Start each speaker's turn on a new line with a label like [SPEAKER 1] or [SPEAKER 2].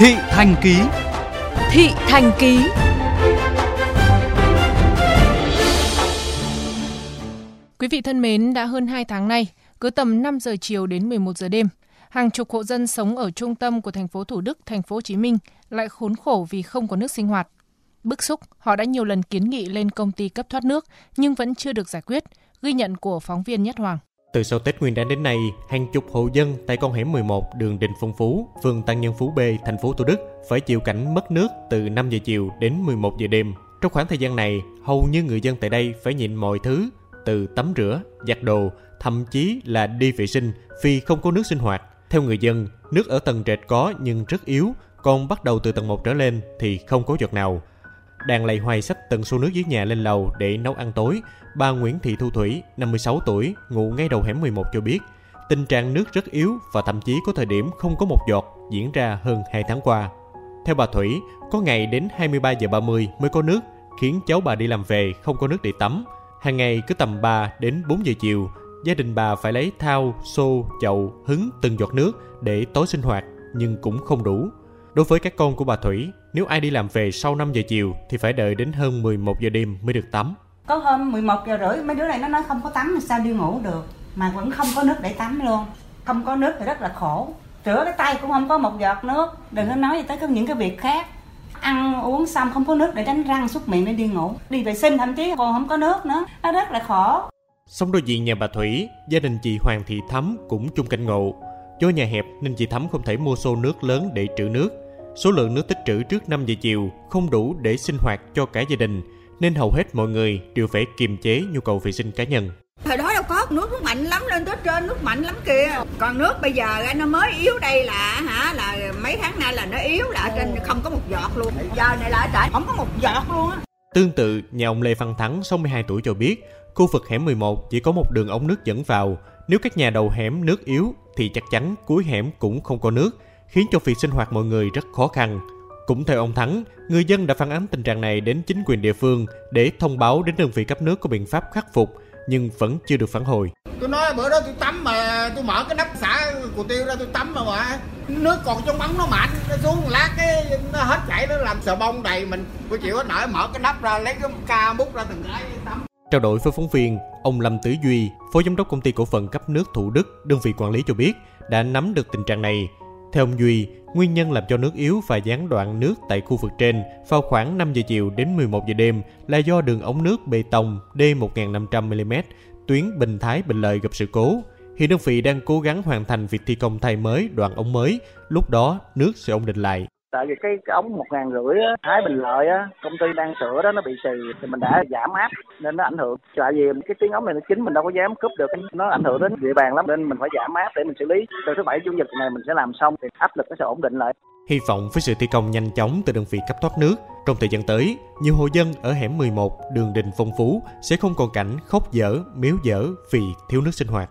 [SPEAKER 1] Thị Thành Ký
[SPEAKER 2] Thị Thành Ký Quý vị thân mến, đã hơn 2 tháng nay, cứ tầm 5 giờ chiều đến 11 giờ đêm, hàng chục hộ dân sống ở trung tâm của thành phố Thủ Đức, thành phố Hồ Chí Minh lại khốn khổ vì không có nước sinh hoạt. Bức xúc, họ đã nhiều lần kiến nghị lên công ty cấp thoát nước nhưng vẫn chưa được giải quyết, ghi nhận của phóng viên Nhất Hoàng.
[SPEAKER 3] Từ sau Tết Nguyên đán đến nay, hàng chục hộ dân tại con hẻm 11 đường Đình Phong Phú, phường Tăng Nhân Phú B, thành phố Thủ Đức phải chịu cảnh mất nước từ 5 giờ chiều đến 11 giờ đêm. Trong khoảng thời gian này, hầu như người dân tại đây phải nhịn mọi thứ, từ tắm rửa, giặt đồ, thậm chí là đi vệ sinh vì không có nước sinh hoạt. Theo người dân, nước ở tầng trệt có nhưng rất yếu, còn bắt đầu từ tầng 1 trở lên thì không có giọt nào. Đang lầy hoài sách từng xô nước dưới nhà lên lầu để nấu ăn tối, bà Nguyễn Thị Thu Thủy, 56 tuổi, ngụ ngay đầu hẻm 11 cho biết, tình trạng nước rất yếu và thậm chí có thời điểm không có một giọt diễn ra hơn 2 tháng qua. Theo bà Thủy, có ngày đến 23 giờ 30 mới có nước, khiến cháu bà đi làm về không có nước để tắm. Hàng ngày cứ tầm 3 đến 4 giờ chiều, gia đình bà phải lấy thao, xô, chậu, hứng từng giọt nước để tối sinh hoạt, nhưng cũng không đủ. Đối với các con của bà Thủy, nếu ai đi làm về sau 5 giờ chiều thì phải đợi đến hơn 11 giờ đêm mới được tắm.
[SPEAKER 4] Có hôm 11 giờ rưỡi mấy đứa này nó nói không có tắm thì sao đi ngủ được mà vẫn không có nước để tắm luôn. Không có nước thì rất là khổ. Rửa cái tay cũng không có một giọt nước. Đừng có nói gì tới những cái việc khác. Ăn uống xong không có nước để đánh răng xúc miệng để đi ngủ. Đi vệ sinh thậm chí còn không có nước nữa. Nó rất là khổ.
[SPEAKER 3] Sống đối diện nhà bà Thủy, gia đình chị Hoàng Thị Thắm cũng chung cảnh ngộ. Do nhà hẹp nên chị Thắm không thể mua xô nước lớn để trữ nước. Số lượng nước tích trữ trước 5 giờ chiều không đủ để sinh hoạt cho cả gia đình, nên hầu hết mọi người đều phải kiềm chế nhu cầu vệ sinh cá nhân.
[SPEAKER 5] Thời đó đâu có nước nó mạnh lắm lên tới trên nước mạnh lắm kìa. Còn nước bây giờ nó mới yếu đây là hả là mấy tháng nay là nó yếu là trên không có một giọt luôn. Giờ này là trải không có một giọt luôn á.
[SPEAKER 3] Tương tự, nhà ông Lê Văn Thắng, 62 tuổi cho biết, khu vực hẻm 11 chỉ có một đường ống nước dẫn vào. Nếu các nhà đầu hẻm nước yếu thì chắc chắn cuối hẻm cũng không có nước, khiến cho việc sinh hoạt mọi người rất khó khăn. Cũng theo ông Thắng, người dân đã phản ánh tình trạng này đến chính quyền địa phương để thông báo đến đơn vị cấp nước có biện pháp khắc phục, nhưng vẫn chưa được phản hồi.
[SPEAKER 6] Tôi nói bữa đó tôi tắm mà tôi mở cái nắp xả của tiêu ra tôi tắm mà mà nước còn trong bóng nó mạnh nó xuống lát cái nó hết chảy nó làm sờ bông đầy mình tôi chịu hết nổi mở cái nắp ra lấy cái ca múc ra từng cái tắm
[SPEAKER 3] Trao đổi với phóng viên, ông Lâm Tứ Duy, phó giám đốc công ty cổ phần cấp nước Thủ Đức, đơn vị quản lý cho biết, đã nắm được tình trạng này. Theo ông Duy, nguyên nhân làm cho nước yếu và gián đoạn nước tại khu vực trên vào khoảng 5 giờ chiều đến 11 giờ đêm là do đường ống nước bê tông D1500mm tuyến Bình Thái Bình Lợi gặp sự cố. Hiện đơn vị đang cố gắng hoàn thành việc thi công thay mới đoạn ống mới, lúc đó nước sẽ ổn định lại
[SPEAKER 7] tại vì cái, cái ống một ngàn rưỡi thái bình lợi á công ty đang sửa đó nó bị xì thì mình đã giảm áp nên nó ảnh hưởng. Tại vì cái tiếng ống này nó chính mình đâu có dám cướp được nó ảnh hưởng đến địa bàn lắm nên mình phải giảm áp để mình xử lý. Từ thứ bảy chủ nhật này mình sẽ làm xong thì áp lực nó sẽ ổn định lại.
[SPEAKER 3] Hy vọng với sự thi công nhanh chóng từ đơn vị cấp thoát nước, trong thời gian tới, nhiều hộ dân ở hẻm 11 đường Đình Phong Phú sẽ không còn cảnh khóc dở, miếu dở vì thiếu nước sinh hoạt.